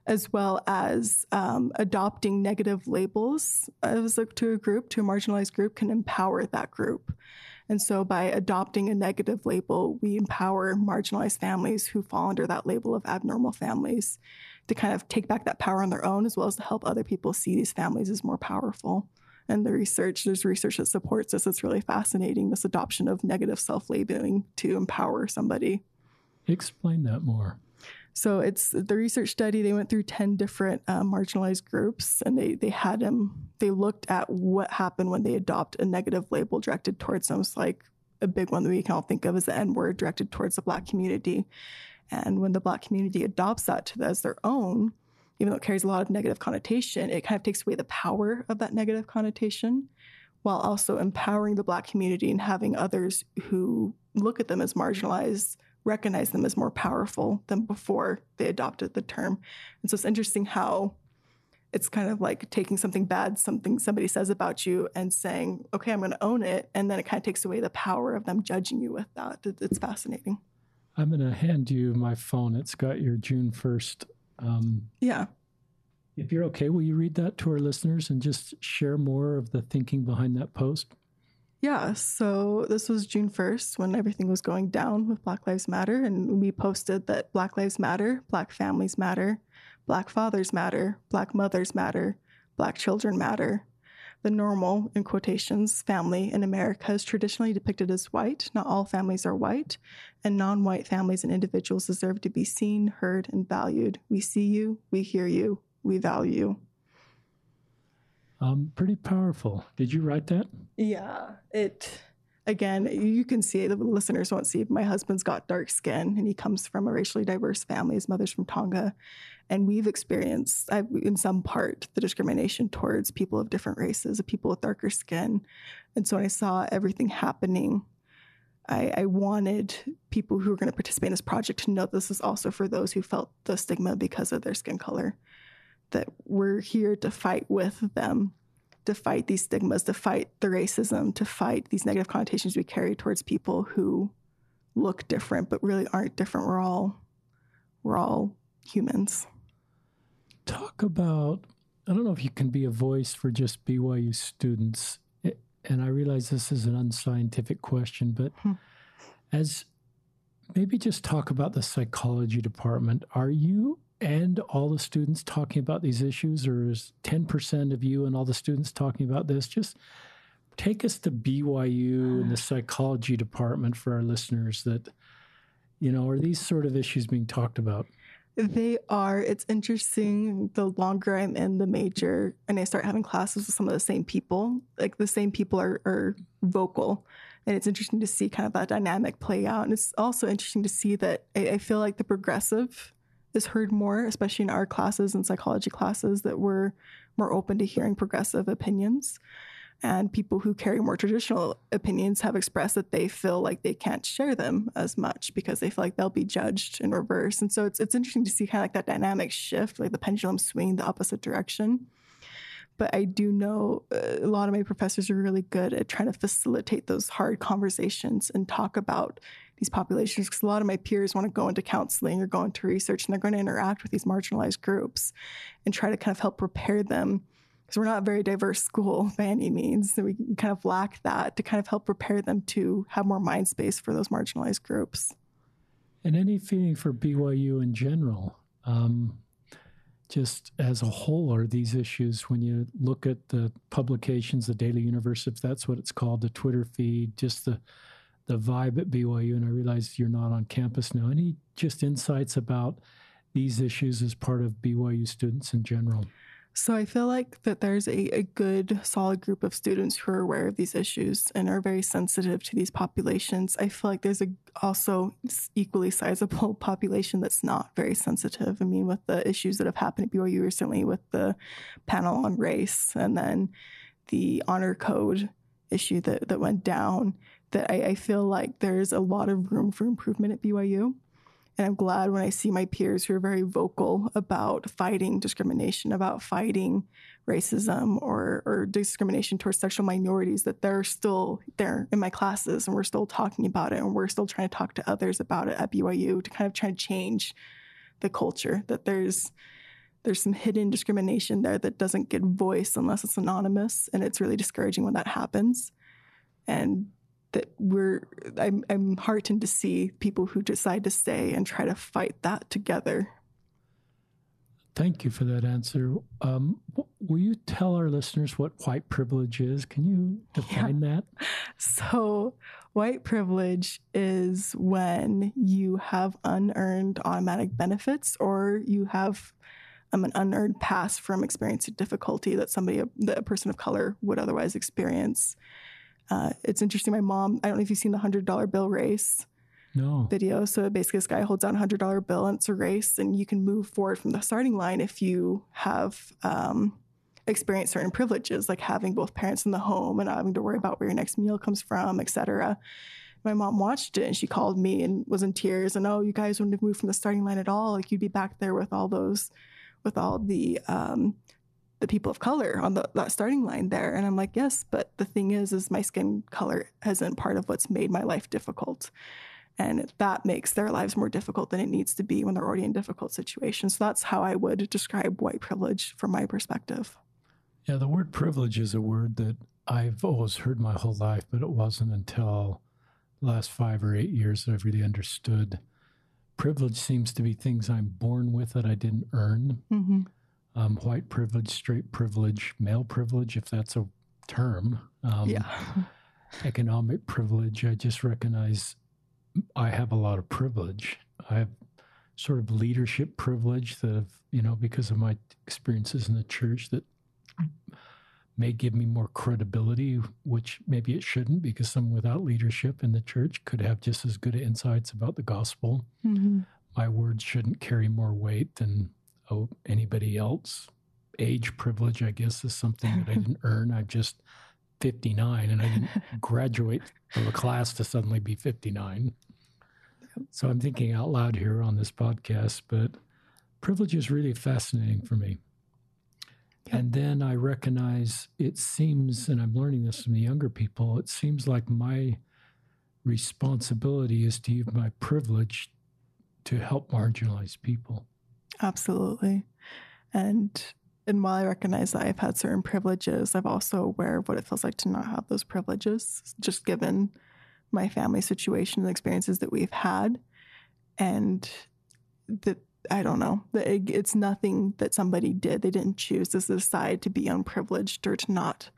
S2: as well as um, adopting negative labels as a, to a group, to a marginalized group, can empower that group. And so by adopting a negative label, we empower marginalized families who fall under that label of abnormal families to kind of take back that power on their own, as well as to help other people see these families as more powerful. And the research, there's research that supports this. It's really fascinating, this adoption of negative self labeling to empower somebody.
S1: Explain that more.
S2: So it's the research study. They went through ten different uh, marginalized groups, and they they had them. They looked at what happened when they adopt a negative label directed towards them. It's like a big one that we can all think of as the N word directed towards the Black community. And when the Black community adopts that to, as their own, even though it carries a lot of negative connotation, it kind of takes away the power of that negative connotation while also empowering the Black community and having others who look at them as marginalized recognize them as more powerful than before they adopted the term. And so it's interesting how it's kind of like taking something bad, something somebody says about you, and saying, okay, I'm going to own it. And then it kind of takes away the power of them judging you with that. It's fascinating.
S1: I'm going to hand you my phone. It's got your June 1st. Um,
S2: yeah.
S1: If you're okay, will you read that to our listeners and just share more of the thinking behind that post?
S2: Yeah, so this was June 1st when everything was going down with Black Lives Matter. And we posted that Black Lives Matter, Black families matter, Black fathers matter, Black mothers matter, Black children matter. The normal, in quotations, family in America is traditionally depicted as white. Not all families are white, and non white families and individuals deserve to be seen, heard, and valued. We see you, we hear you, we value.
S1: Um, pretty powerful. Did you write that?
S2: Yeah. It again, you can see the listeners won't see. My husband's got dark skin, and he comes from a racially diverse family. His mother's from Tonga, and we've experienced, in some part, the discrimination towards people of different races, people with darker skin. And so when I saw everything happening, I, I wanted people who were going to participate in this project to know this is also for those who felt the stigma because of their skin color. That we're here to fight with them, to fight these stigmas, to fight the racism, to fight these negative connotations we carry towards people who look different but really aren't different. We're all we're all humans.
S1: Talk about I don't know if you can be a voice for just BYU students and I realize this is an unscientific question, but hmm. as maybe just talk about the psychology department. Are you and all the students talking about these issues, or is 10% of you and all the students talking about this? Just take us to BYU and the psychology department for our listeners that, you know, are these sort of issues being talked about?
S2: They are. It's interesting. The longer I'm in the major and I start having classes with some of the same people, like the same people are, are vocal. And it's interesting to see kind of that dynamic play out. And it's also interesting to see that I, I feel like the progressive is heard more, especially in our classes and psychology classes, that we're more open to hearing progressive opinions. And people who carry more traditional opinions have expressed that they feel like they can't share them as much because they feel like they'll be judged in reverse. And so it's it's interesting to see kind of like that dynamic shift, like the pendulum swing the opposite direction. But I do know uh, a lot of my professors are really good at trying to facilitate those hard conversations and talk about these populations because a lot of my peers want to go into counseling or go into research and they're going to interact with these marginalized groups and try to kind of help prepare them because we're not a very diverse school by any means. So we kind of lack that to kind of help prepare them to have more mind space for those marginalized groups.
S1: And any feeling for BYU in general, um, just as a whole, are these issues when you look at the publications, the Daily Universe, if that's what it's called, the Twitter feed, just the the vibe at BYU, and I realize you're not on campus now. Any just insights about these issues as part of BYU students in general?
S2: So I feel like that there's a, a good solid group of students who are aware of these issues and are very sensitive to these populations. I feel like there's a also equally sizable population that's not very sensitive. I mean, with the issues that have happened at BYU recently with the panel on race and then the honor code issue that, that went down, that I, I feel like there's a lot of room for improvement at BYU. And I'm glad when I see my peers who are very vocal about fighting discrimination, about fighting racism or, or discrimination towards sexual minorities, that they're still there in my classes and we're still talking about it and we're still trying to talk to others about it at BYU to kind of try to change the culture, that there's there's some hidden discrimination there that doesn't get voice unless it's anonymous. And it's really discouraging when that happens. And that we're I'm, I'm heartened to see people who decide to stay and try to fight that together.
S1: Thank you for that answer. Um, will you tell our listeners what white privilege is? Can you define yeah. that?
S2: So white privilege is when you have unearned automatic benefits or you have um, an unearned pass from experiencing difficulty that somebody that a person of color would otherwise experience uh, it's interesting. My mom, I don't know if you've seen the hundred dollar bill race.
S1: No.
S2: Video. So basically, this guy holds out a hundred dollar bill, and it's a race, and you can move forward from the starting line if you have um, experienced certain privileges, like having both parents in the home and not having to worry about where your next meal comes from, etc. My mom watched it and she called me and was in tears. And oh, you guys wouldn't have moved from the starting line at all. Like you'd be back there with all those, with all the um, the people of color on the, that starting line there. And I'm like, yes, but the thing is, is my skin color isn't part of what's made my life difficult. And that makes their lives more difficult than it needs to be when they're already in difficult situations. So that's how I would describe white privilege from my perspective.
S1: Yeah, the word privilege is a word that I've always heard my whole life, but it wasn't until the last five or eight years that I've really understood. Privilege seems to be things I'm born with that I didn't earn. Mm-hmm um, white privilege, straight privilege, male privilege, if that's a term. Um,
S2: yeah.
S1: economic privilege. I just recognize I have a lot of privilege. I have sort of leadership privilege that, have, you know, because of my experiences in the church that may give me more credibility, which maybe it shouldn't, because someone without leadership in the church could have just as good insights about the gospel. Mm-hmm. My words shouldn't carry more weight than oh, anybody else. Age privilege, I guess, is something that I didn't earn. I'm just 59 and I didn't graduate from a class to suddenly be 59. So I'm thinking out loud here on this podcast, but privilege is really fascinating for me. And then I recognize it seems, and I'm learning this from the younger people, it seems like my responsibility is to use my privilege to help marginalized people.
S2: Absolutely. And and while I recognize that I've had certain privileges, I'm also aware of what it feels like to not have those privileges, just given my family situation and experiences that we've had. And that I don't know, it, it's nothing that somebody did. They didn't choose to decide to be unprivileged or to not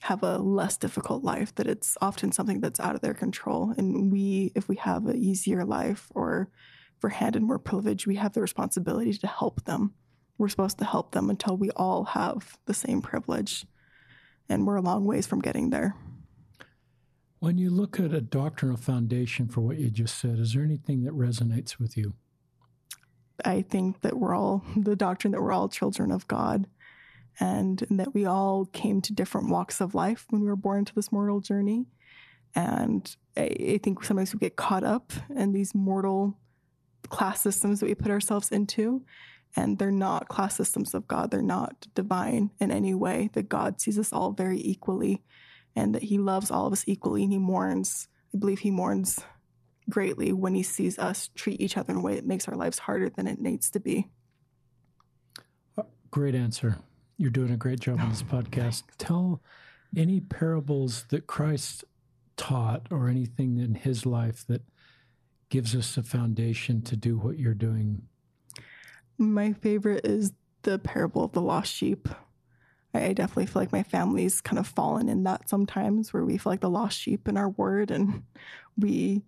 S2: have a less difficult life, that it's often something that's out of their control. And we, if we have an easier life or if we're handed more privilege, we have the responsibility to help them we're supposed to help them until we all have the same privilege. And we're a long ways from getting there.
S1: When you look at a doctrinal foundation for what you just said, is there anything that resonates with you?
S2: I think that we're all the doctrine that we're all children of God and, and that we all came to different walks of life when we were born into this mortal journey. And I, I think sometimes we get caught up in these mortal class systems that we put ourselves into and they're not class systems of God. They're not divine in any way. That God sees us all very equally and that He loves all of us equally. And He mourns, I believe He mourns greatly when He sees us treat each other in a way that makes our lives harder than it needs to be.
S1: Uh, great answer. You're doing a great job on this podcast. Tell any parables that Christ taught or anything in his life that gives us a foundation to do what you're doing
S2: my favorite is the parable of the lost sheep. I definitely feel like my family's kind of fallen in that sometimes where we feel like the lost sheep in our word and we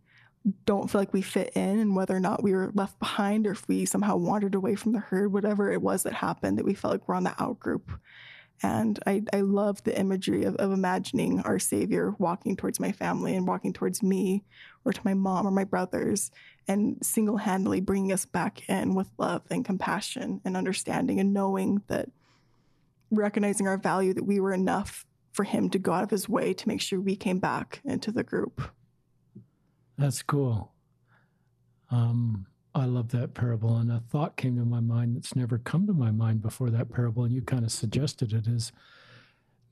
S2: don't feel like we fit in and whether or not we were left behind or if we somehow wandered away from the herd, whatever it was that happened, that we felt like we're on the out group. And I, I love the imagery of, of imagining our Savior walking towards my family and walking towards me or to my mom or my brothers and single handedly bringing us back in with love and compassion and understanding and knowing that recognizing our value that we were enough for Him to go out of His way to make sure we came back into the group.
S1: That's cool. Um, I love that parable. And a thought came to my mind that's never come to my mind before that parable. And you kind of suggested it is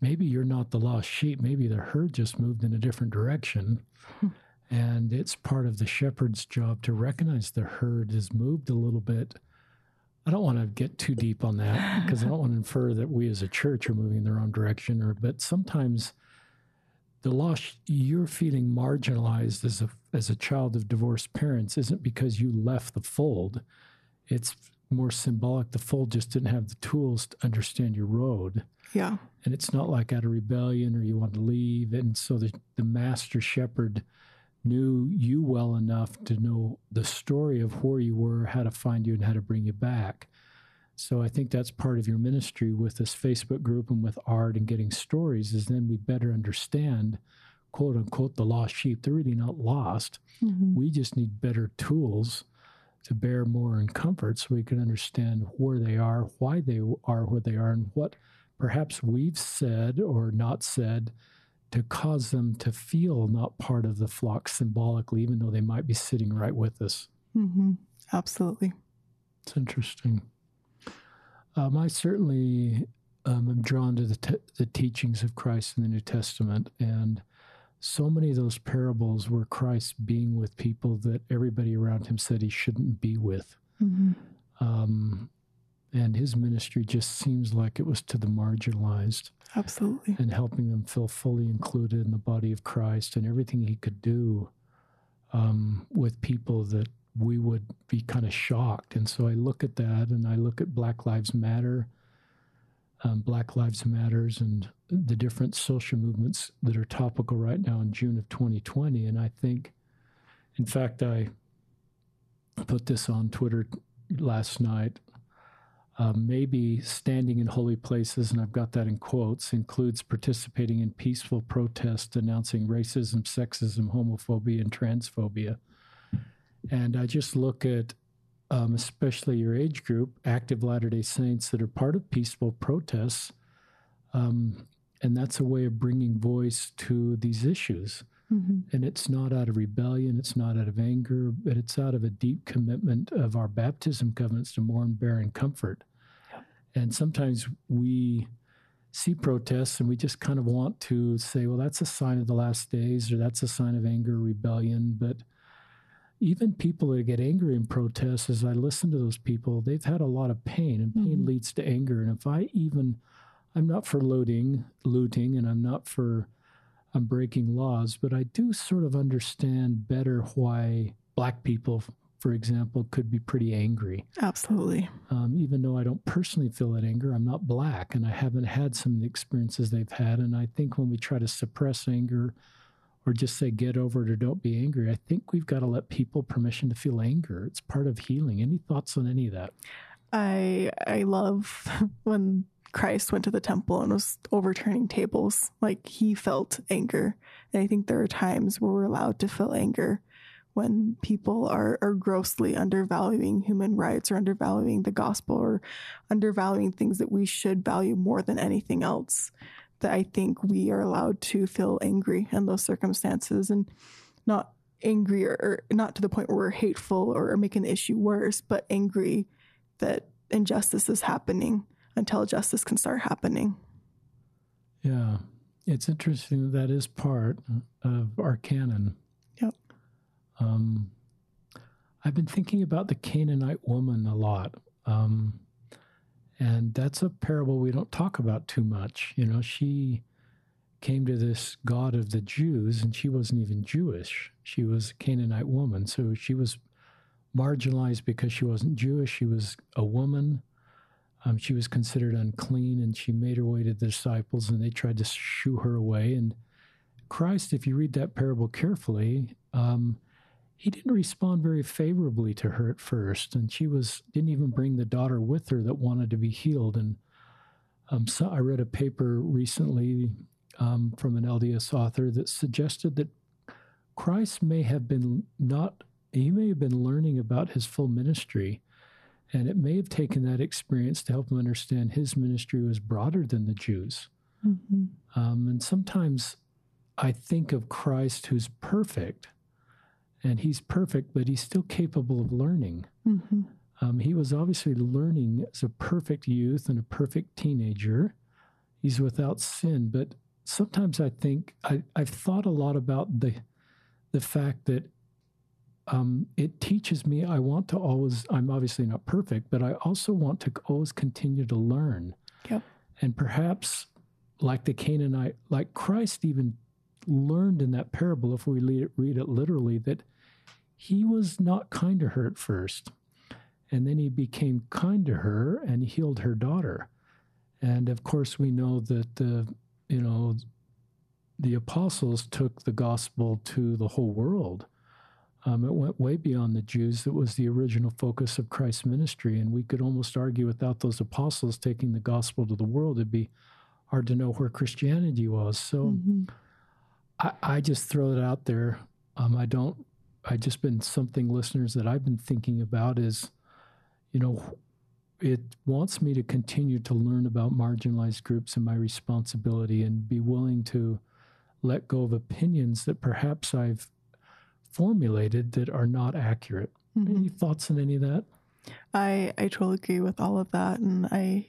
S1: maybe you're not the lost sheep. Maybe the herd just moved in a different direction. Hmm. and it's part of the shepherd's job to recognize the herd has moved a little bit. I don't want to get too deep on that because I don't want to infer that we as a church are moving in the wrong direction or but sometimes the loss you're feeling marginalized as a as a child of divorced parents isn't because you left the fold. It's more symbolic. The fold just didn't have the tools to understand your road.
S2: Yeah.
S1: And it's not like out of rebellion or you want to leave. And so the, the master shepherd knew you well enough to know the story of where you were, how to find you, and how to bring you back. So I think that's part of your ministry with this Facebook group and with art and getting stories is then we better understand quote unquote the lost sheep. They're really not lost. Mm-hmm. We just need better tools to bear more in comfort so we can understand where they are, why they are where they are, and what perhaps we've said or not said to cause them to feel not part of the flock symbolically, even though they might be sitting right with us.
S2: Mm-hmm. Absolutely.
S1: It's interesting. Um, I certainly um, am drawn to the, te- the teachings of Christ in the New Testament. And so many of those parables were Christ being with people that everybody around him said he shouldn't be with. Mm-hmm. Um, and his ministry just seems like it was to the marginalized.
S2: Absolutely.
S1: And helping them feel fully included in the body of Christ and everything he could do um, with people that we would be kind of shocked. And so I look at that and I look at Black Lives Matter, um, Black Lives Matters, and the different social movements that are topical right now in June of 2020. And I think, in fact, I put this on Twitter last night. Uh, maybe standing in holy places, and I've got that in quotes, includes participating in peaceful protest denouncing racism, sexism, homophobia, and transphobia. And I just look at, um, especially your age group, active Latter day Saints that are part of peaceful protests. Um, and that's a way of bringing voice to these issues. Mm-hmm. And it's not out of rebellion, it's not out of anger, but it's out of a deep commitment of our baptism covenants to mourn, bear, and comfort. And sometimes we see protests and we just kind of want to say, well, that's a sign of the last days or that's a sign of anger, rebellion. But even people that get angry in protests, as I listen to those people, they've had a lot of pain, and pain mm-hmm. leads to anger. And if I even, I'm not for looting, looting, and I'm not for I'm breaking laws, but I do sort of understand better why black people, for example, could be pretty angry.
S2: Absolutely.
S1: Um, even though I don't personally feel that anger, I'm not black, and I haven't had some of the experiences they've had. And I think when we try to suppress anger or just say get over it or don't be angry. I think we've got to let people permission to feel anger. It's part of healing. Any thoughts on any of that?
S2: I I love when Christ went to the temple and was overturning tables. Like he felt anger. And I think there are times where we're allowed to feel anger when people are, are grossly undervaluing human rights or undervaluing the gospel or undervaluing things that we should value more than anything else that I think we are allowed to feel angry in those circumstances and not angry or, not to the point where we're hateful or, make an issue worse, but angry that injustice is happening until justice can start happening.
S1: Yeah. It's interesting that, that is part of our canon.
S2: Yep.
S1: Um, I've been thinking about the Canaanite woman a lot. Um, and that's a parable we don't talk about too much. You know, she came to this God of the Jews, and she wasn't even Jewish. She was a Canaanite woman. So she was marginalized because she wasn't Jewish. She was a woman. Um, she was considered unclean, and she made her way to the disciples, and they tried to shoo her away. And Christ, if you read that parable carefully, um, he didn't respond very favorably to her at first, and she was didn't even bring the daughter with her that wanted to be healed. And um, so I read a paper recently um, from an LDS author that suggested that Christ may have been not he may have been learning about his full ministry, and it may have taken that experience to help him understand his ministry was broader than the Jews. Mm-hmm. Um, and sometimes I think of Christ who's perfect and he's perfect, but he's still capable of learning. Mm-hmm. Um, he was obviously learning as a perfect youth and a perfect teenager. He's without sin, but sometimes I think I, have thought a lot about the the fact that um, it teaches me I want to always. I'm obviously not perfect, but I also want to always continue to learn.
S2: Yep.
S1: And perhaps, like the Canaanite, like Christ even learned in that parable, if we read it, read it literally, that he was not kind to her at first. And then he became kind to her and healed her daughter. And of course, we know that the, you know, the apostles took the gospel to the whole world. Um, it went way beyond the Jews. It was the original focus of Christ's ministry. And we could almost argue without those apostles taking the gospel to the world, it'd be hard to know where Christianity was. So mm-hmm. I, I, just throw it out there. Um, I don't I just been something listeners that I've been thinking about is, you know, it wants me to continue to learn about marginalized groups and my responsibility and be willing to let go of opinions that perhaps I've formulated that are not accurate. Mm-hmm. Any thoughts on any of that?
S2: I I totally agree with all of that, and I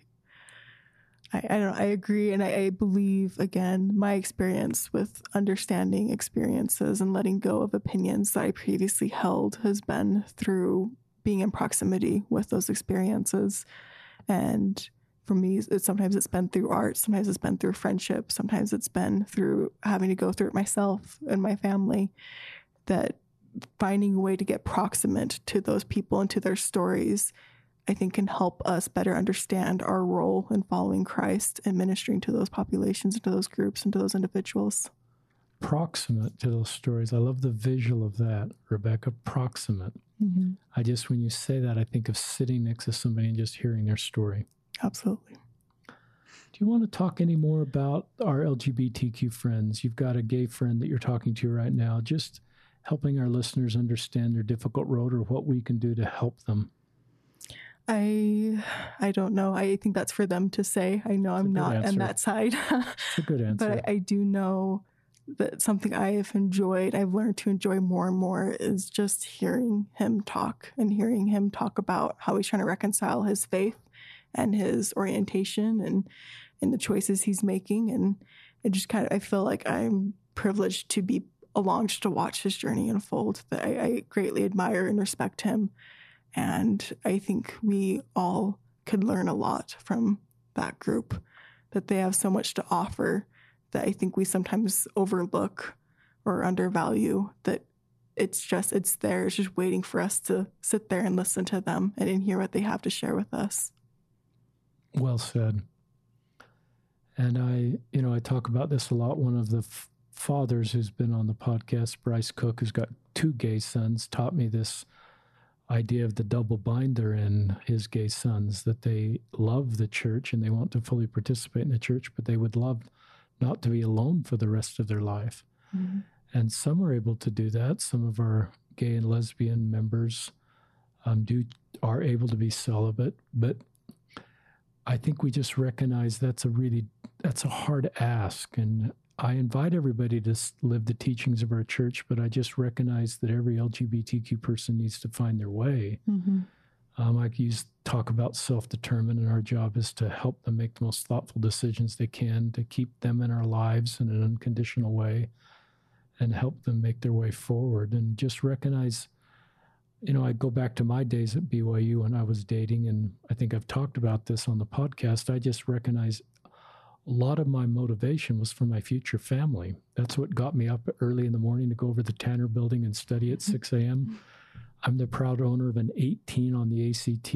S2: I, I don't I agree and I, I, believe again my experience with understanding experiences and letting go of opinions that I previously held has been through being in proximity with those experiences. And for me sometimes it's been through art sometimes it's been through friendship sometimes it's been through having to go through it myself and my family that finding a way to get proximate to those people and to their stories I think can help us better understand our role in following Christ and ministering to those populations and to those groups and to those individuals.
S1: Proximate to those stories. I love the visual of that, Rebecca. Proximate. Mm-hmm. I just, when you say that, I think of sitting next to somebody and just hearing their story.
S2: Absolutely.
S1: Do you want to talk any more about our LGBTQ friends? You've got a gay friend that you're talking to right now, just helping our listeners understand their difficult road or what we can do to help them.
S2: I I don't know. I think that's for them to say. I know I'm not answer. on that side.
S1: It's a good answer.
S2: but I, I do know that something I have enjoyed, I've learned to enjoy more and more is just hearing him talk and hearing him talk about how he's trying to reconcile his faith and his orientation and and the choices he's making. And it just kind of I feel like I'm privileged to be along just to watch his journey unfold. That I, I greatly admire and respect him. And I think we all could learn a lot from that group, that they have so much to offer that I think we sometimes overlook or undervalue that it's just it's there it's just waiting for us to sit there and listen to them and hear what they have to share with us.
S1: Well said. And i you know i talk about this a lot. One of the f- fathers who's been on the podcast bryce cook who's got two gay sons taught me this idea of the double binder in his gay sons that they love the church and they want to fully participate in the church but they would love not to be alone for the rest of their life. Mm-hmm. And some are able to do that. Some of our gay and lesbian members um, do are able to be celibate, but I think we just recognize that's a really that's a hard ask, and I invite everybody to live the teachings of our church, but I just recognize that every LGBTQ person needs to find their way. Mm-hmm. Um, I use talk about self-determined, and our job is to help them make the most thoughtful decisions they can to keep them in our lives in an unconditional way, and help them make their way forward. And just recognize, you know, I go back to my days at BYU when I was dating, and I think I've talked about this on the podcast. I just recognize a lot of my motivation was for my future family. That's what got me up early in the morning to go over the Tanner building and study at mm-hmm. 6 a.m. Mm-hmm. I'm the proud owner of an 18 on the ACT.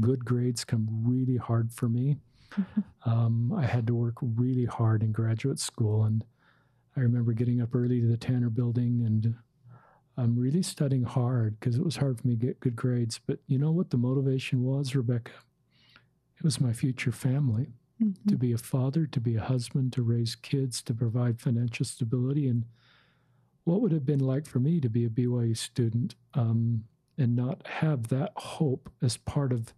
S1: Good grades come really hard for me. Mm-hmm. um, I had to work really hard in graduate school, and I remember getting up early to the Tanner building and I'm really studying hard because it was hard for me to get good grades. But you know what the motivation was, Rebecca? It was my future family mm-hmm. to be a father, to be a husband, to raise kids, to provide financial stability. And what would it have been like for me to be a BYU student um, and not have that hope as part of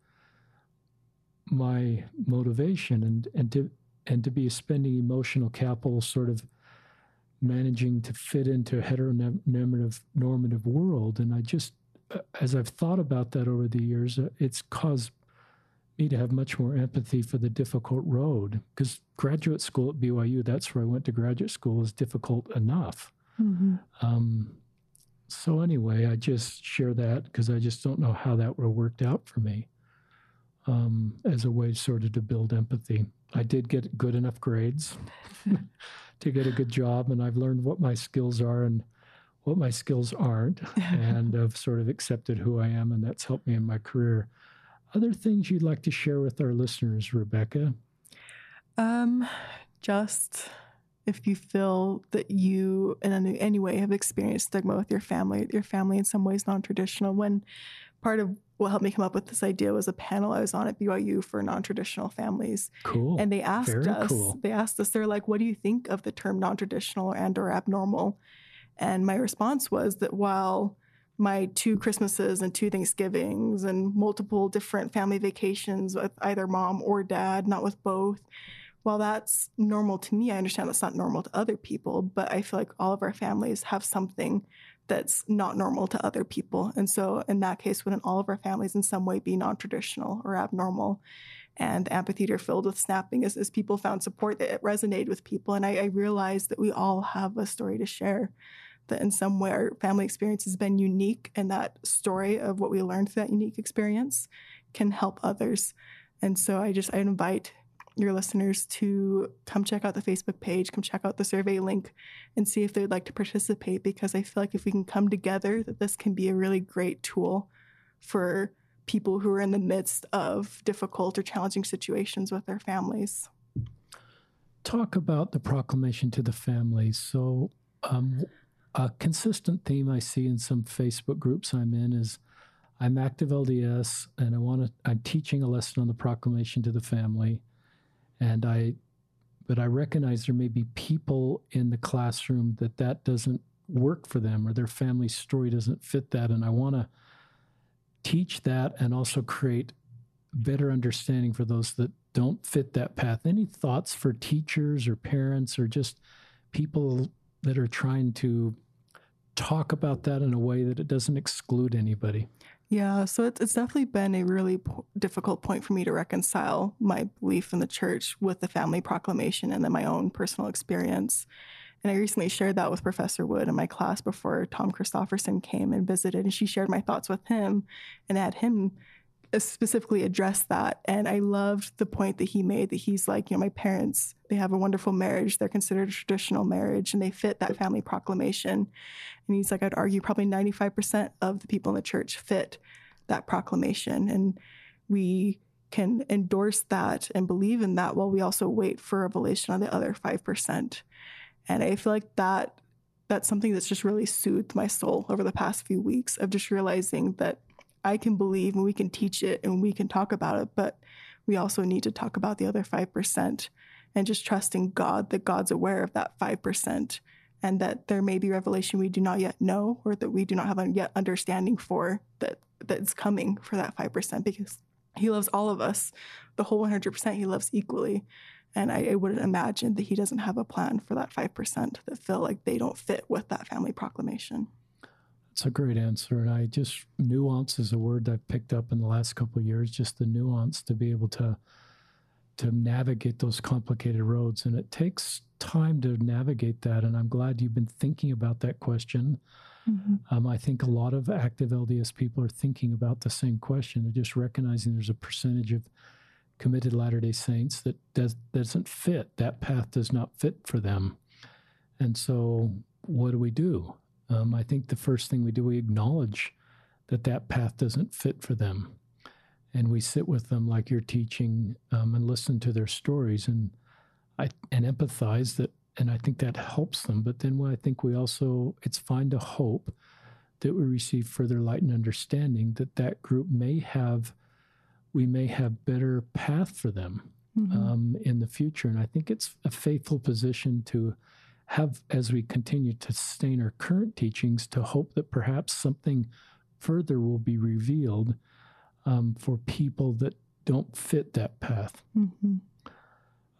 S1: my motivation and, and to and to be spending emotional capital sort of managing to fit into a heteronormative normative world and i just uh, as i've thought about that over the years uh, it's caused me to have much more empathy for the difficult road because graduate school at byu that's where i went to graduate school is difficult enough Mm-hmm. Um, so anyway, I just share that because I just don't know how that would have worked out for me um, as a way sort of to build empathy. I did get good enough grades to get a good job, and I've learned what my skills are and what my skills aren't, and I've sort of accepted who I am, and that's helped me in my career. Other things you'd like to share with our listeners, Rebecca?
S2: Um, just if you feel that you in any way have experienced stigma with your family, your family in some ways non-traditional. When part of what helped me come up with this idea was a panel I was on at BYU for non-traditional families.
S1: Cool.
S2: And they asked
S1: Very
S2: us,
S1: cool.
S2: they asked us, they're like, what do you think of the term non-traditional and or abnormal? And my response was that while my two Christmases and two Thanksgivings and multiple different family vacations with either mom or dad, not with both, while that's normal to me, I understand that's not normal to other people, but I feel like all of our families have something that's not normal to other people. And so, in that case, wouldn't all of our families in some way be non traditional or abnormal? And the amphitheater filled with snapping as, as people found support that it resonated with people. And I, I realized that we all have a story to share, that in some way our family experience has been unique, and that story of what we learned through that unique experience can help others. And so I just I invite your listeners to come check out the Facebook page, come check out the survey link, and see if they'd like to participate. Because I feel like if we can come together, that this can be a really great tool for people who are in the midst of difficult or challenging situations with their families.
S1: Talk about the proclamation to the families. So, um, a consistent theme I see in some Facebook groups I'm in is I'm active LDS and I want to, I'm teaching a lesson on the proclamation to the family and I but I recognize there may be people in the classroom that that doesn't work for them or their family story doesn't fit that and I want to teach that and also create better understanding for those that don't fit that path. Any thoughts for teachers or parents or just people that are trying to talk about that in a way that it doesn't exclude anybody?
S2: Yeah, so it's, it's definitely been a really difficult point for me to reconcile my belief in the church with the family proclamation and then my own personal experience. And I recently shared that with Professor Wood in my class before Tom Christofferson came and visited, and she shared my thoughts with him and had him specifically address that. And I loved the point that he made that he's like, you know, my parents, they have a wonderful marriage. They're considered a traditional marriage and they fit that family proclamation. And he's like, I'd argue probably 95% of the people in the church fit that proclamation. And we can endorse that and believe in that while we also wait for revelation on the other 5%. And I feel like that that's something that's just really soothed my soul over the past few weeks of just realizing that I can believe and we can teach it and we can talk about it, but we also need to talk about the other 5% and just trusting God that God's aware of that 5% and that there may be revelation we do not yet know or that we do not have a yet understanding for that that's coming for that 5% because he loves all of us the whole 100% he loves equally. And I, I, wouldn't imagine that he doesn't have a plan for that 5% that feel like they don't fit with that family proclamation
S1: it's a great answer. And I just, nuance is a word I've picked up in the last couple of years, just the nuance to be able to to navigate those complicated roads. And it takes time to navigate that. And I'm glad you've been thinking about that question. Mm-hmm. Um, I think a lot of active LDS people are thinking about the same question. They're just recognizing there's a percentage of committed Latter day Saints that does, doesn't fit. That path does not fit for them. And so, what do we do? Um, I think the first thing we do, we acknowledge that that path doesn't fit for them. And we sit with them like you're teaching um, and listen to their stories and I and empathize that and I think that helps them. But then what I think we also it's fine to hope that we receive further light and understanding that that group may have we may have better path for them mm-hmm. um, in the future. And I think it's a faithful position to have, as we continue to sustain our current teachings, to hope that perhaps something further will be revealed um, for people that don't fit that path. Mm-hmm.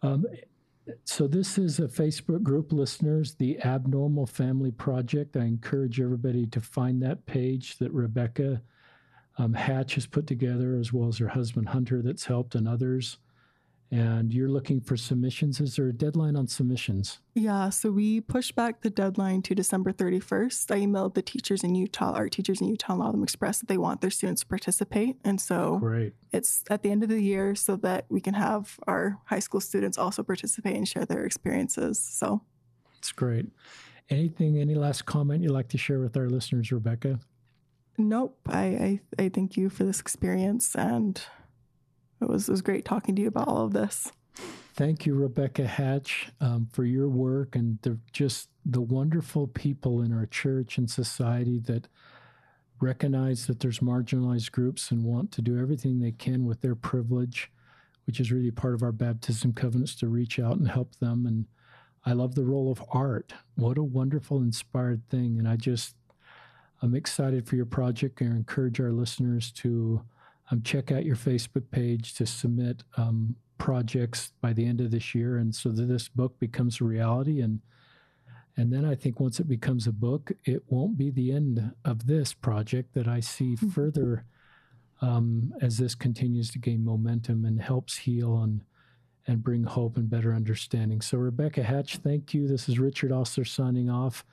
S1: Um, so, this is a Facebook group, listeners, the Abnormal Family Project. I encourage everybody to find that page that Rebecca um, Hatch has put together, as well as her husband Hunter, that's helped, and others and you're looking for submissions. Is there a deadline on submissions?
S2: Yeah, so we pushed back the deadline to December 31st. I emailed the teachers in Utah, art teachers in Utah, and a lot of them expressed that they want their students to participate. And so
S1: Great.
S2: it's at the end of the year so that we can have our high school students also participate and share their experiences. So
S1: it's great. Anything, any last comment you'd like to share with our listeners, Rebecca?
S2: Nope. I, I, I thank you for this experience and it was, it was great talking to you about all of this.
S1: Thank you, Rebecca Hatch, um, for your work and the, just the wonderful people in our church and society that recognize that there's marginalized groups and want to do everything they can with their privilege, which is really part of our baptism covenants to reach out and help them. And I love the role of art. What a wonderful, inspired thing. And I just, I'm excited for your project and encourage our listeners to um, check out your Facebook page to submit um, projects by the end of this year, and so that this book becomes a reality. And and then I think once it becomes a book, it won't be the end of this project. That I see mm-hmm. further um, as this continues to gain momentum and helps heal and and bring hope and better understanding. So Rebecca Hatch, thank you. This is Richard Ostler signing off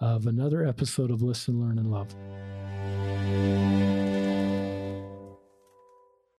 S1: of another episode of Listen, Learn, and Love.